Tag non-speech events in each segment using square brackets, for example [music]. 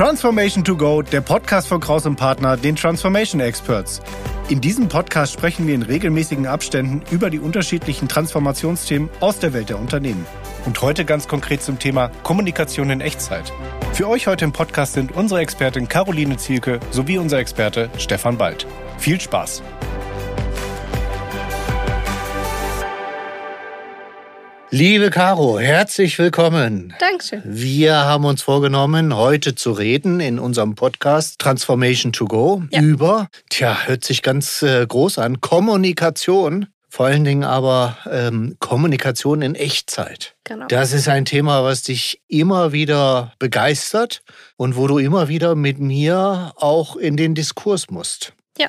Transformation to Go, der Podcast von Kraus und Partner, den Transformation Experts. In diesem Podcast sprechen wir in regelmäßigen Abständen über die unterschiedlichen Transformationsthemen aus der Welt der Unternehmen. Und heute ganz konkret zum Thema Kommunikation in Echtzeit. Für euch heute im Podcast sind unsere Expertin Caroline Zielke sowie unser Experte Stefan Bald. Viel Spaß! Liebe Caro, herzlich willkommen. Dankeschön. Wir haben uns vorgenommen, heute zu reden in unserem Podcast Transformation to Go ja. über, tja, hört sich ganz äh, groß an, Kommunikation. Vor allen Dingen aber ähm, Kommunikation in Echtzeit. Genau. Das ist ein Thema, was dich immer wieder begeistert und wo du immer wieder mit mir auch in den Diskurs musst. Ja.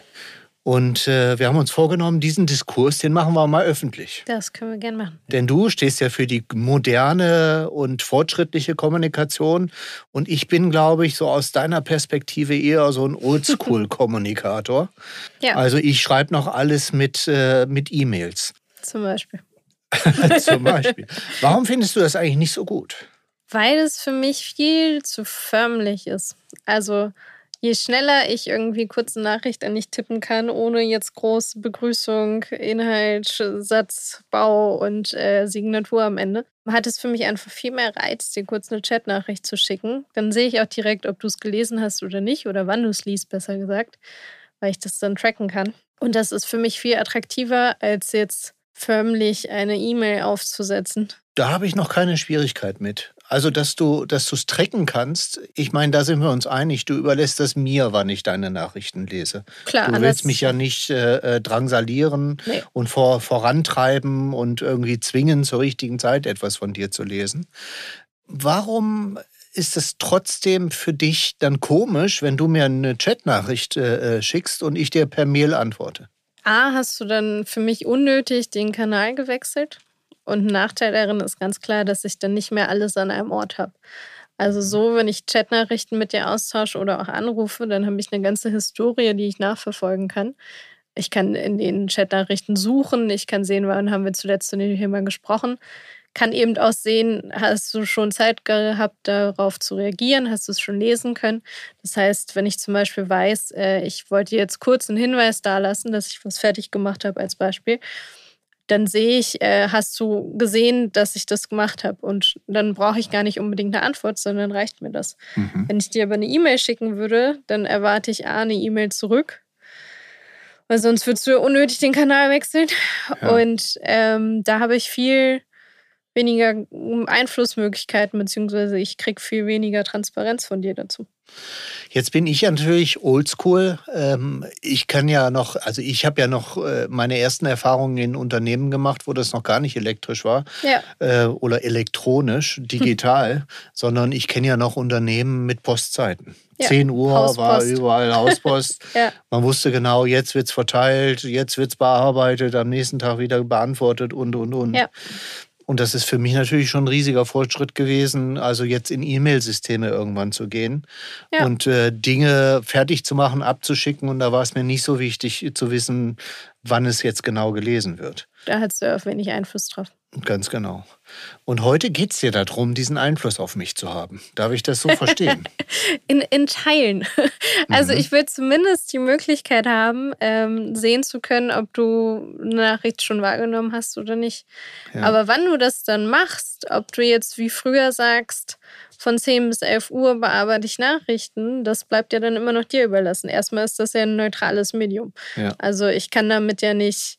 Und äh, wir haben uns vorgenommen, diesen Diskurs, den machen wir mal öffentlich. Das können wir gerne machen. Denn du stehst ja für die moderne und fortschrittliche Kommunikation. Und ich bin, glaube ich, so aus deiner Perspektive eher so ein Oldschool-Kommunikator. [laughs] ja. Also ich schreibe noch alles mit, äh, mit E-Mails. Zum Beispiel. [laughs] Zum [laughs] Beispiel. Warum findest du das eigentlich nicht so gut? Weil es für mich viel zu förmlich ist. Also je schneller ich irgendwie kurze Nachricht an dich tippen kann, ohne jetzt große Begrüßung, Inhalt, Satzbau und äh, Signatur am Ende, hat es für mich einfach viel mehr Reiz, dir kurz eine Chatnachricht zu schicken. Dann sehe ich auch direkt, ob du es gelesen hast oder nicht oder wann du es liest, besser gesagt, weil ich das dann tracken kann. Und das ist für mich viel attraktiver, als jetzt förmlich eine E-Mail aufzusetzen. Da habe ich noch keine Schwierigkeit mit. Also, dass du dass du es tracken kannst, ich meine, da sind wir uns einig. Du überlässt das mir, wann ich deine Nachrichten lese. Klar. Du willst mich ja nicht äh, äh, drangsalieren nee. und vor, vorantreiben und irgendwie zwingen, zur richtigen Zeit etwas von dir zu lesen. Warum ist es trotzdem für dich dann komisch, wenn du mir eine Chatnachricht äh, äh schickst und ich dir per Mail antworte? A, hast du dann für mich unnötig den Kanal gewechselt? Und ein Nachteil darin ist ganz klar, dass ich dann nicht mehr alles an einem Ort habe. Also so, wenn ich Chatnachrichten mit dir austausche oder auch anrufe, dann habe ich eine ganze Historie, die ich nachverfolgen kann. Ich kann in den Chatnachrichten suchen, ich kann sehen, wann haben wir zuletzt zu dem Thema gesprochen. Kann eben auch sehen, hast du schon Zeit gehabt, darauf zu reagieren, hast du es schon lesen können. Das heißt, wenn ich zum Beispiel weiß, äh, ich wollte jetzt kurz einen Hinweis dalassen, dass ich was fertig gemacht habe als Beispiel, dann sehe ich, äh, hast du gesehen, dass ich das gemacht habe. Und dann brauche ich gar nicht unbedingt eine Antwort, sondern reicht mir das. Mhm. Wenn ich dir aber eine E-Mail schicken würde, dann erwarte ich A, eine E-Mail zurück. Weil sonst würdest du unnötig den Kanal wechseln. Ja. Und ähm, da habe ich viel weniger Einflussmöglichkeiten, beziehungsweise ich kriege viel weniger Transparenz von dir dazu. Jetzt bin ich natürlich oldschool. Ähm, ich kann ja noch, also ich habe ja noch äh, meine ersten Erfahrungen in Unternehmen gemacht, wo das noch gar nicht elektrisch war ja. Äh, oder elektronisch, digital, hm. sondern ich kenne ja noch Unternehmen mit Postzeiten. Ja. 10 Uhr Hauspost. war überall [laughs] Hauspost. ja. Man wusste genau, jetzt wird es verteilt, jetzt wird es bearbeitet, am nächsten Tag wieder beantwortet und, und, und. Ja. Und das ist für mich natürlich schon ein riesiger Fortschritt gewesen, also jetzt in E-Mail-Systeme irgendwann zu gehen ja. und äh, Dinge fertig zu machen, abzuschicken. Und da war es mir nicht so wichtig zu wissen, wann es jetzt genau gelesen wird. Da hast du auch wenig Einfluss drauf. Ganz genau. Und heute geht es dir darum, diesen Einfluss auf mich zu haben. Darf ich das so verstehen? [laughs] in, in Teilen. [laughs] Also mhm. ich will zumindest die Möglichkeit haben, ähm, sehen zu können, ob du eine Nachricht schon wahrgenommen hast oder nicht. Ja. Aber wann du das dann machst, ob du jetzt wie früher sagst, von 10 bis 11 Uhr bearbeite ich Nachrichten, das bleibt ja dann immer noch dir überlassen. Erstmal ist das ja ein neutrales Medium. Ja. Also ich kann damit ja nicht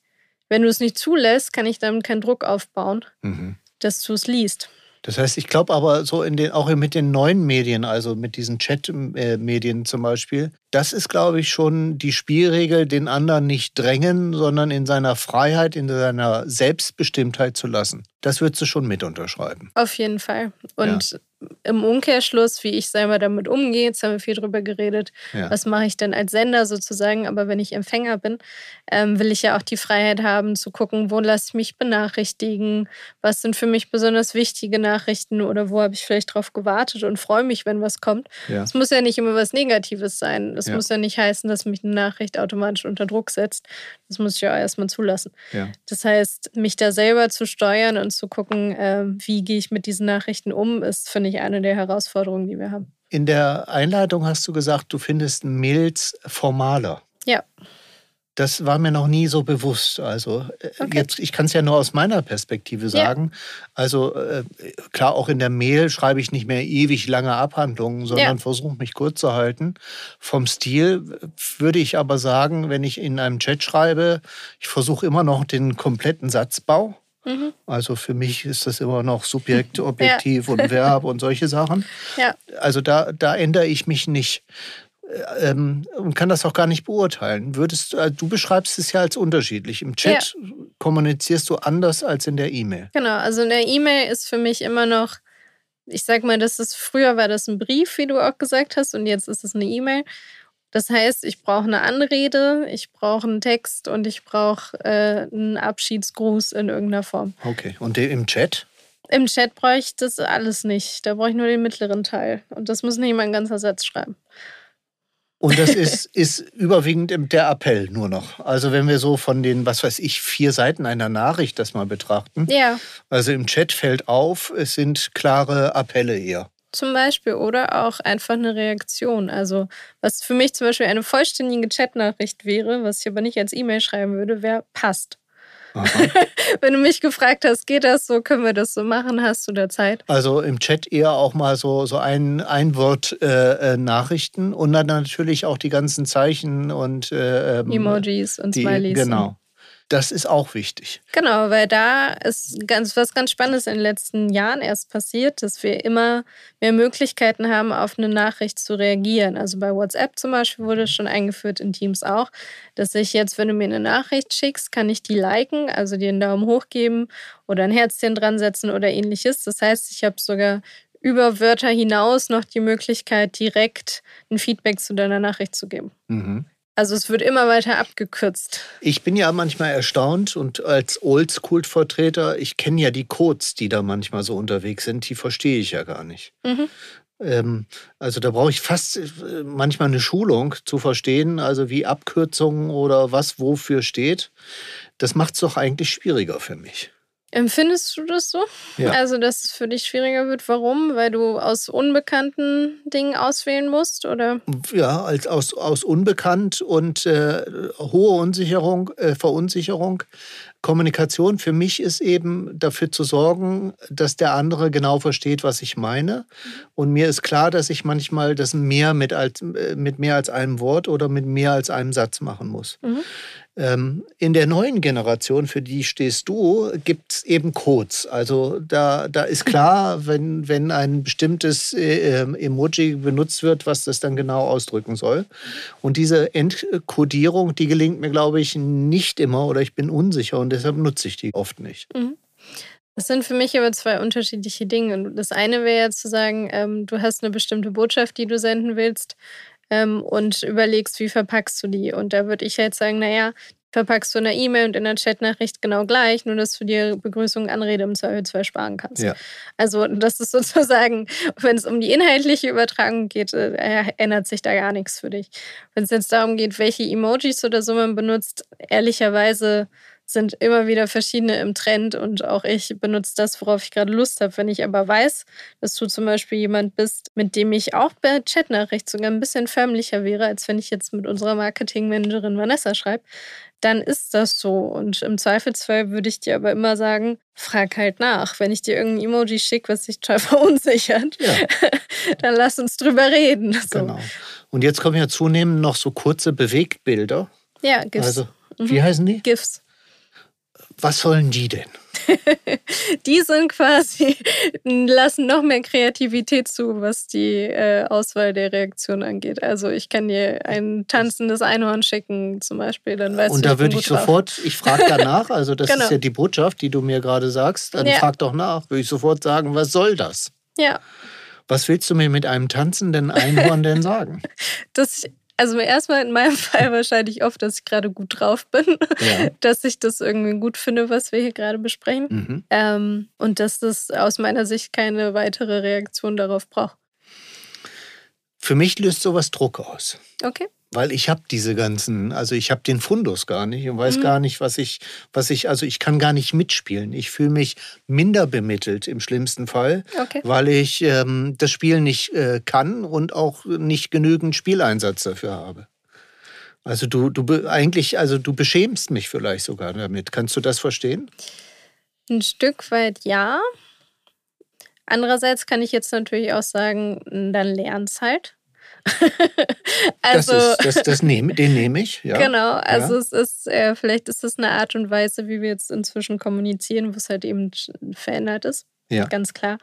wenn du es nicht zulässt, kann ich damit keinen Druck aufbauen, mhm. dass du es liest. Das heißt, ich glaube aber so in den, auch mit den neuen Medien, also mit diesen Chat-Medien zum Beispiel, das ist, glaube ich, schon die Spielregel, den anderen nicht drängen, sondern in seiner Freiheit, in seiner Selbstbestimmtheit zu lassen. Das würdest du schon mit unterschreiben. Auf jeden Fall. Und ja im Umkehrschluss, wie ich selber damit umgehe, jetzt haben wir viel drüber geredet, ja. was mache ich denn als Sender sozusagen, aber wenn ich Empfänger bin, ähm, will ich ja auch die Freiheit haben zu gucken, wo lasse ich mich benachrichtigen, was sind für mich besonders wichtige Nachrichten oder wo habe ich vielleicht drauf gewartet und freue mich, wenn was kommt. Es ja. muss ja nicht immer was Negatives sein. Es muss ja nicht heißen, dass mich eine Nachricht automatisch unter Druck setzt. Das muss ich ja erstmal zulassen. Das heißt, mich da selber zu steuern und zu gucken, äh, wie gehe ich mit diesen Nachrichten um, ist, finde ich, eine der Herausforderungen, die wir haben. In der Einleitung hast du gesagt, du findest Mails formaler. Ja. Das war mir noch nie so bewusst. Also äh, Okay. jetzt, ich kann es ja nur aus meiner Perspektive sagen. Also äh, klar, auch in der Mail schreibe ich nicht mehr ewig lange Abhandlungen, sondern Ja. versuche mich kurz zu halten. Vom Stil würde ich aber sagen, wenn ich in einem Chat schreibe, ich versuche immer noch den kompletten Satzbau. Mhm. Also für mich ist das immer noch Subjekt, [laughs] Objektiv und Verb und solche Sachen. Ja. Also da, da ändere ich mich nicht Äh, ähm, und kann das auch gar nicht beurteilen. Würdest, äh, du beschreibst es ja als unterschiedlich. Im Chat kommunizierst du anders als in der E-Mail. Genau, also in der E-Mail ist für mich immer noch, ich sag mal, das ist, früher war das ein Brief, wie du auch gesagt hast, und jetzt ist es eine E-Mail. Das heißt, ich brauche eine Anrede, ich brauche einen Text und ich brauche äh, einen Abschiedsgruß in irgendeiner Form. Okay. Und im Chat? Im Chat brauche ich das alles nicht. Da brauche ich nur den mittleren Teil. Und das muss nicht mal ein ganzer Satz schreiben. Und das ist, [laughs] ist überwiegend im- der Appell nur noch. Also wenn wir so von den, was weiß ich, vier Seiten einer Nachricht das mal betrachten. Ja, Also im Chat fällt auf, es sind klare Appelle eher. Zum Beispiel. Oder auch einfach eine Reaktion. Also, was für mich zum Beispiel eine vollständige Chatnachricht wäre, was ich aber nicht als E-Mail schreiben würde, wäre passt. [laughs] Wenn du mich gefragt hast, geht das so, können wir das so machen, hast du da Zeit? Also im Chat eher auch mal so, so ein, ein Wort äh, äh, Nachrichten und dann natürlich auch die ganzen Zeichen und äh, ähm, Emojis und die, Smileys. Genau. Das ist auch wichtig. Genau, weil da ist ganz, was ganz Spannendes in den letzten Jahren erst passiert, dass wir immer mehr Möglichkeiten haben, auf eine Nachricht zu reagieren. Also bei WhatsApp zum Beispiel wurde es schon eingeführt, in Teams auch, dass ich jetzt, wenn du mir eine Nachricht schickst, kann ich die liken, also dir einen Daumen hoch geben oder ein Herzchen dran setzen oder ähnliches. Das heißt, ich habe sogar über Wörter hinaus noch die Möglichkeit, direkt ein Feedback zu deiner Nachricht zu geben. Mhm. Also es wird immer weiter abgekürzt. Ich bin ja manchmal erstaunt und als Oldschool-Vertreter, ich kenne ja die Codes, die da manchmal so unterwegs sind, die verstehe ich ja gar nicht. Mhm. Ähm, also da brauche ich fast äh, manchmal eine Schulung zu verstehen, also wie Abkürzungen oder was wofür steht. Das macht es doch eigentlich schwieriger für mich. Empfindest du das so? Ja. Also, dass es für dich schwieriger wird? Warum? Weil du aus unbekannten Dingen auswählen musst? Oder? Ja, als aus, aus Unbekannt und äh, hohe Unsicherung, äh, Verunsicherung. Kommunikation für mich ist eben dafür zu sorgen, dass der andere genau versteht, was ich meine. Und mir ist klar, dass ich manchmal das mehr mit, als, äh, mit mehr als einem Wort oder mit mehr als einem Satz machen muss. Mhm. Ähm, in der neuen Generation, für die stehst du, gibt es eben Codes. Also da, da ist klar, [laughs] wenn, wenn ein bestimmtes äh, ähm, Emoji benutzt wird, was das dann genau ausdrücken soll. Und diese Entkodierung, die gelingt mir, glaube ich, nicht immer oder ich bin unsicher und deshalb nutze ich die oft nicht. Das sind für mich aber zwei unterschiedliche Dinge. Und Das eine wäre ja zu sagen, ähm, du hast eine bestimmte Botschaft, die du senden willst ähm, und überlegst, wie verpackst du die. Und da würde ich halt sagen, naja, verpackst du in der E-Mail und in der Chatnachricht genau gleich, nur dass du dir Begrüßung, Anrede im Zweifelsfall sparen kannst. Ja. Also das ist sozusagen, wenn es um die inhaltliche Übertragung geht, äh, ändert sich da gar nichts für dich. Wenn es jetzt darum geht, welche Emojis oder so man benutzt, ehrlicherweise sind immer wieder verschiedene im Trend und auch ich benutze das, worauf ich gerade Lust habe. Wenn ich aber weiß, dass du zum Beispiel jemand bist, mit dem ich auch bei Chatnachricht sogar ein bisschen förmlicher wäre, als wenn ich jetzt mit unserer Marketingmanagerin Vanessa schreibe, dann ist das so. Und im Zweifelsfall würde ich dir aber immer sagen, frag halt nach. Wenn ich dir irgendein Emoji schicke, was dich total [laughs] verunsichert, Ja. [laughs] dann lass uns drüber reden. So. Genau. Und jetzt kommen ja zunehmend noch so kurze Bewegbilder. Ja, GIFs. Also, wie heißen die? GIFs. Was sollen die denn? [laughs] Die sind quasi, lassen noch mehr Kreativität zu, was die äh, Auswahl der Reaktion angeht. Also ich kann dir ein tanzendes Einhorn schicken zum Beispiel, dann weißt Und du, da würde ich sofort, ich frage danach, [laughs] also das Genau. ist ja die Botschaft, die du mir gerade sagst, dann Ja. frag doch nach, würde ich sofort sagen, was soll das? Ja, Was willst du mir mit einem tanzenden Einhorn denn sagen? [laughs] das, also erstmal in meinem [laughs] Fall wahrscheinlich oft, dass ich gerade gut drauf bin, Ja. [laughs] dass ich das irgendwie gut finde, was wir hier gerade besprechen. Mhm. Ähm, und dass das aus meiner Sicht keine weitere Reaktion darauf braucht. Für mich löst sowas Druck aus. Okay. Weil ich habe diese ganzen, also ich habe den Fundus gar nicht und weiß mhm. gar nicht, was ich, was ich, also ich kann gar nicht mitspielen. Ich fühle mich minder bemittelt im schlimmsten Fall, okay. weil ich ähm, das Spiel nicht äh, kann und auch nicht genügend Spieleinsatz dafür habe. Also du, du eigentlich, also du beschämst mich vielleicht sogar damit. Kannst du das verstehen? Ein Stück weit ja. Andererseits kann ich jetzt natürlich auch sagen, dann lern's halt. [laughs] also, das ist, das, das nehm, den nehme ich, ja. Genau, also ja. es ist, äh, vielleicht ist es eine Art und Weise, wie wir jetzt inzwischen kommunizieren, wo es halt eben verändert ist. Ja. Ganz klar.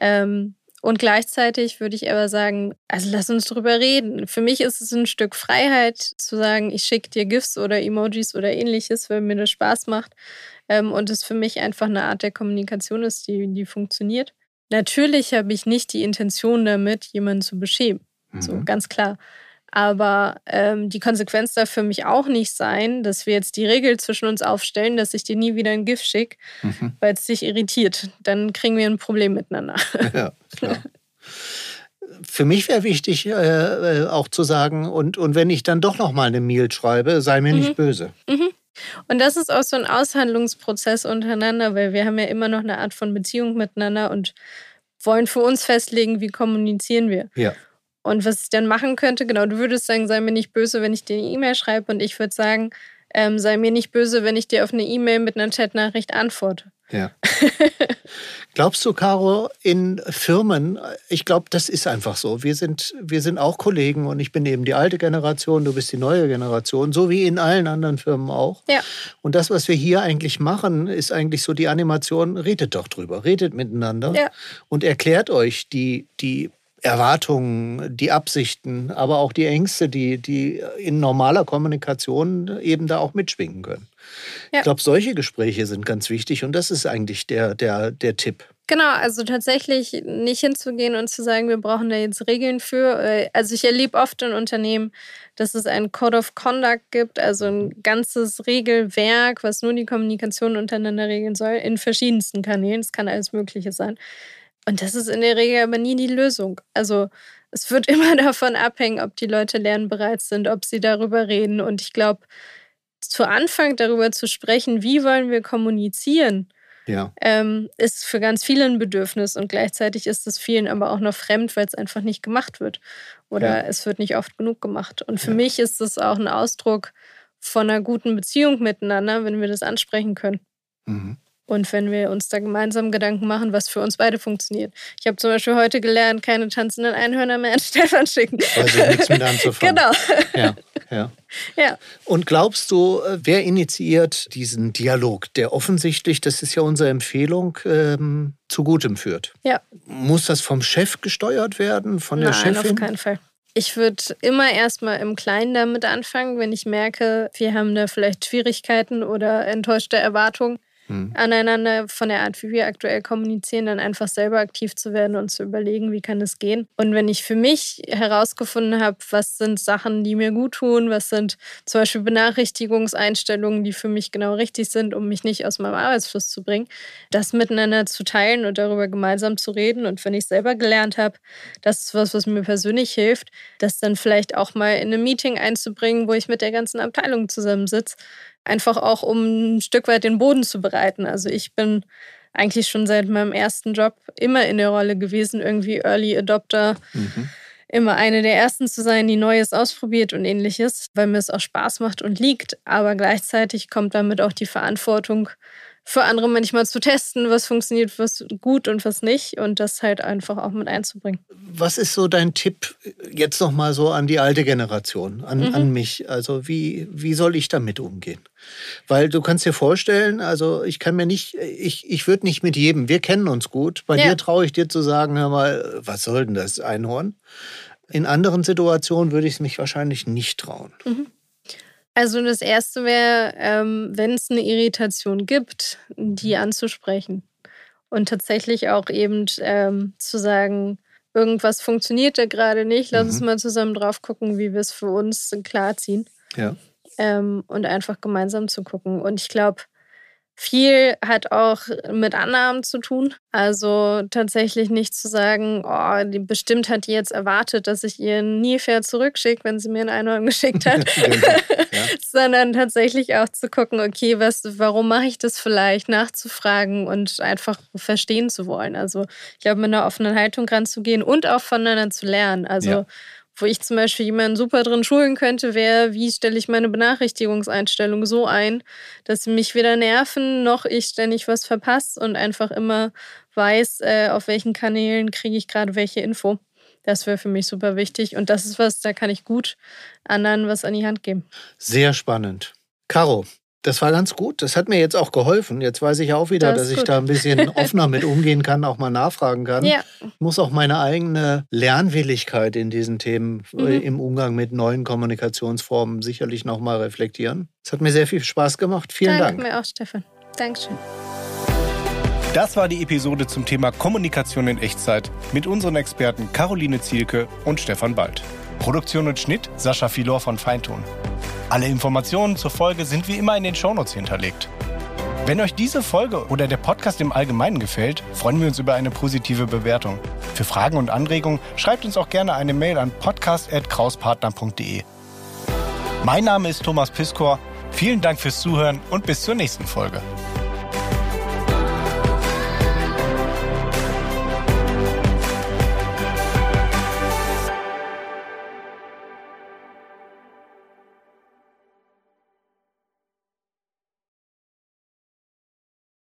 Ähm, und gleichzeitig würde ich aber sagen, also lass uns drüber reden. Für mich ist es ein Stück Freiheit zu sagen, ich schicke dir GIFs oder Emojis oder ähnliches, weil mir das Spaß macht. Ähm, und es für mich einfach eine Art der Kommunikation ist, die, die funktioniert. Natürlich habe ich nicht die Intention damit, jemanden zu beschämen. Mhm. So, ganz klar. Aber ähm, die Konsequenz darf für mich auch nicht sein, dass wir jetzt die Regel zwischen uns aufstellen, dass ich dir nie wieder ein Gift schicke, mhm. weil es dich irritiert. Dann kriegen wir ein Problem miteinander. [laughs] Ja, klar. [laughs] für mich wäre wichtig, äh, äh, auch zu sagen, und, und wenn ich dann doch noch mal eine Mail schreibe, sei mir mhm. nicht böse. Mhm. Und das ist auch so ein Aushandlungsprozess untereinander, weil wir haben ja immer noch eine Art von Beziehung miteinander und wollen für uns festlegen, wie kommunizieren wir. Ja. Und was ich dann machen könnte, genau, du würdest sagen, sei mir nicht böse, wenn ich dir eine E-Mail schreibe. Und ich würde sagen, ähm, sei mir nicht böse, wenn ich dir auf eine E-Mail mit einer Chatnachricht antworte. Ja. [laughs] Glaubst du, Caro, in Firmen, ich glaube, das ist einfach so. Wir sind, wir sind auch Kollegen und ich bin eben die alte Generation, du bist die neue Generation, so wie in allen anderen Firmen auch. Ja. Und das, was wir hier eigentlich machen, ist eigentlich so die Animation, redet doch drüber, redet miteinander ja. und erklärt euch die, die Erwartungen, die Absichten, aber auch die Ängste, die, die in normaler Kommunikation eben da auch mitschwingen können. Ja. Ich glaube, solche Gespräche sind ganz wichtig und das ist eigentlich der, der, der Tipp. Genau, also tatsächlich nicht hinzugehen und zu sagen, wir brauchen da jetzt Regeln für. Äh, also ich erlebe oft in Unternehmen, dass es ein Code of Conduct gibt, also ein ganzes Regelwerk, was nur die Kommunikation untereinander regeln soll, in verschiedensten Kanälen. Es kann alles Mögliche sein. Und das ist in der Regel aber nie die Lösung. Also es wird [laughs] immer davon abhängen, ob die Leute lernbereit sind, ob sie darüber reden. Und ich glaube, zu Anfang darüber zu sprechen, wie wollen wir kommunizieren, ja. ähm, ist für ganz viele ein Bedürfnis und gleichzeitig ist es vielen aber auch noch fremd, weil es einfach nicht gemacht wird oder ja. es wird nicht oft genug gemacht. Und für ja. mich ist es auch ein Ausdruck von einer guten Beziehung miteinander, wenn wir das ansprechen können. Mhm. Und wenn wir uns da gemeinsam Gedanken machen, was für uns beide funktioniert. Ich habe zum Beispiel heute gelernt, keine tanzenden Einhörner mehr an [laughs] Stefan schicken. Also nichts mit anzufangen. Genau. Ja, [laughs] ja. ja. Und glaubst du, äh, wer initiiert diesen Dialog, der offensichtlich, das ist ja unsere Empfehlung, ähm, zu Gutem führt? Ja. Muss das vom Chef gesteuert werden, von der Nein, Chefin? auf keinen Fall. Ich würde immer erstmal im Kleinen damit anfangen, wenn ich merke, wir haben da vielleicht Schwierigkeiten oder enttäuschte Erwartungen mhm. aneinander von der Art, wie wir aktuell kommunizieren, dann einfach selber aktiv zu werden und zu überlegen, wie kann es gehen. Und wenn ich für mich herausgefunden habe, was sind Sachen, die mir gut tun, was sind zum Beispiel Benachrichtigungseinstellungen, die für mich genau richtig sind, um mich nicht aus meinem Arbeitsfluss zu bringen, das miteinander zu teilen und darüber gemeinsam zu reden. Und wenn ich selber gelernt habe, das ist was, was mir persönlich hilft, das dann vielleicht auch mal in einem Meeting einzubringen, wo ich mit der ganzen Abteilung zusammensitze einfach auch um ein Stück weit den Boden zu bereiten. Also ich bin eigentlich schon seit meinem ersten Job immer in der Rolle gewesen, irgendwie Early Adopter. Mhm. Immer eine der ersten zu sein, die Neues ausprobiert und ähnliches, weil mir es auch Spaß macht und liegt. Aber gleichzeitig kommt damit auch die Verantwortung, für andere manchmal zu testen, was funktioniert, was gut und was nicht und das halt einfach auch mit einzubringen. Was ist so dein Tipp jetzt noch mal so an die alte Generation, an, mhm. an mich? Also wie, wie soll ich damit umgehen? Weil du kannst dir vorstellen, also ich kann mir nicht, ich, ich würde nicht mit jedem, wir kennen uns gut, bei ja. dir traue ich dir zu sagen, hör mal, was soll denn das Einhorn? In anderen Situationen würde ich es mich wahrscheinlich nicht trauen. Mhm. Also das Erste wäre, ähm, wenn es eine Irritation gibt, die anzusprechen. Und tatsächlich auch eben ähm, zu sagen, irgendwas funktioniert da gerade nicht, lass mhm. uns mal zusammen drauf gucken, wie wir es für uns klarziehen. Ja. Ähm, und einfach gemeinsam zu gucken. Und ich glaube, Viel hat auch mit Annahmen zu tun. Also tatsächlich nicht zu sagen, oh, die, bestimmt hat die jetzt erwartet, dass ich ihr nie fair zurückschicke, wenn sie mir ein Einhorn geschickt hat. [laughs] Genau, ja. [laughs] Sondern tatsächlich auch zu gucken, okay, was, warum mache ich das vielleicht, nachzufragen und einfach verstehen zu wollen. Also ich glaube, mit einer offenen Haltung ranzugehen und auch voneinander zu lernen. Also ja wo ich zum Beispiel jemanden super drin schulen könnte, wäre, wie stelle ich meine Benachrichtigungseinstellung so ein, dass sie mich weder nerven, noch ich ständig was verpasse und einfach immer weiß, äh, auf welchen Kanälen kriege ich gerade welche Info. Das wäre für mich super wichtig. Und das ist was, da kann ich gut anderen was an die Hand geben. Sehr spannend. Caro, das war ganz gut. Das hat mir jetzt auch geholfen. Jetzt weiß ich auch wieder, das dass ich da ein bisschen [laughs] offener mit umgehen kann, auch mal nachfragen kann. Ja. Ich muss auch meine eigene Lernwilligkeit in diesen Themen äh, mhm. im Umgang mit neuen Kommunikationsformen sicherlich noch mal reflektieren. Es hat mir sehr viel Spaß gemacht. Vielen Danke Dank. Danke mir auch, Stefan. Dankeschön. Das war die Episode zum Thema Kommunikation in Echtzeit mit unseren Experten Caroline Zielke und Stefan Bald. Produktion und Schnitt Sascha Filor von Feintun. Alle Informationen zur Folge sind wie immer in den Shownotes hinterlegt. Wenn euch diese Folge oder der Podcast im Allgemeinen gefällt, freuen wir uns über eine positive Bewertung. Für Fragen und Anregungen schreibt uns auch gerne eine Mail an podcast.krauspartner.de. Mein Name ist Thomas Piskor. Vielen Dank fürs Zuhören und bis zur nächsten Folge.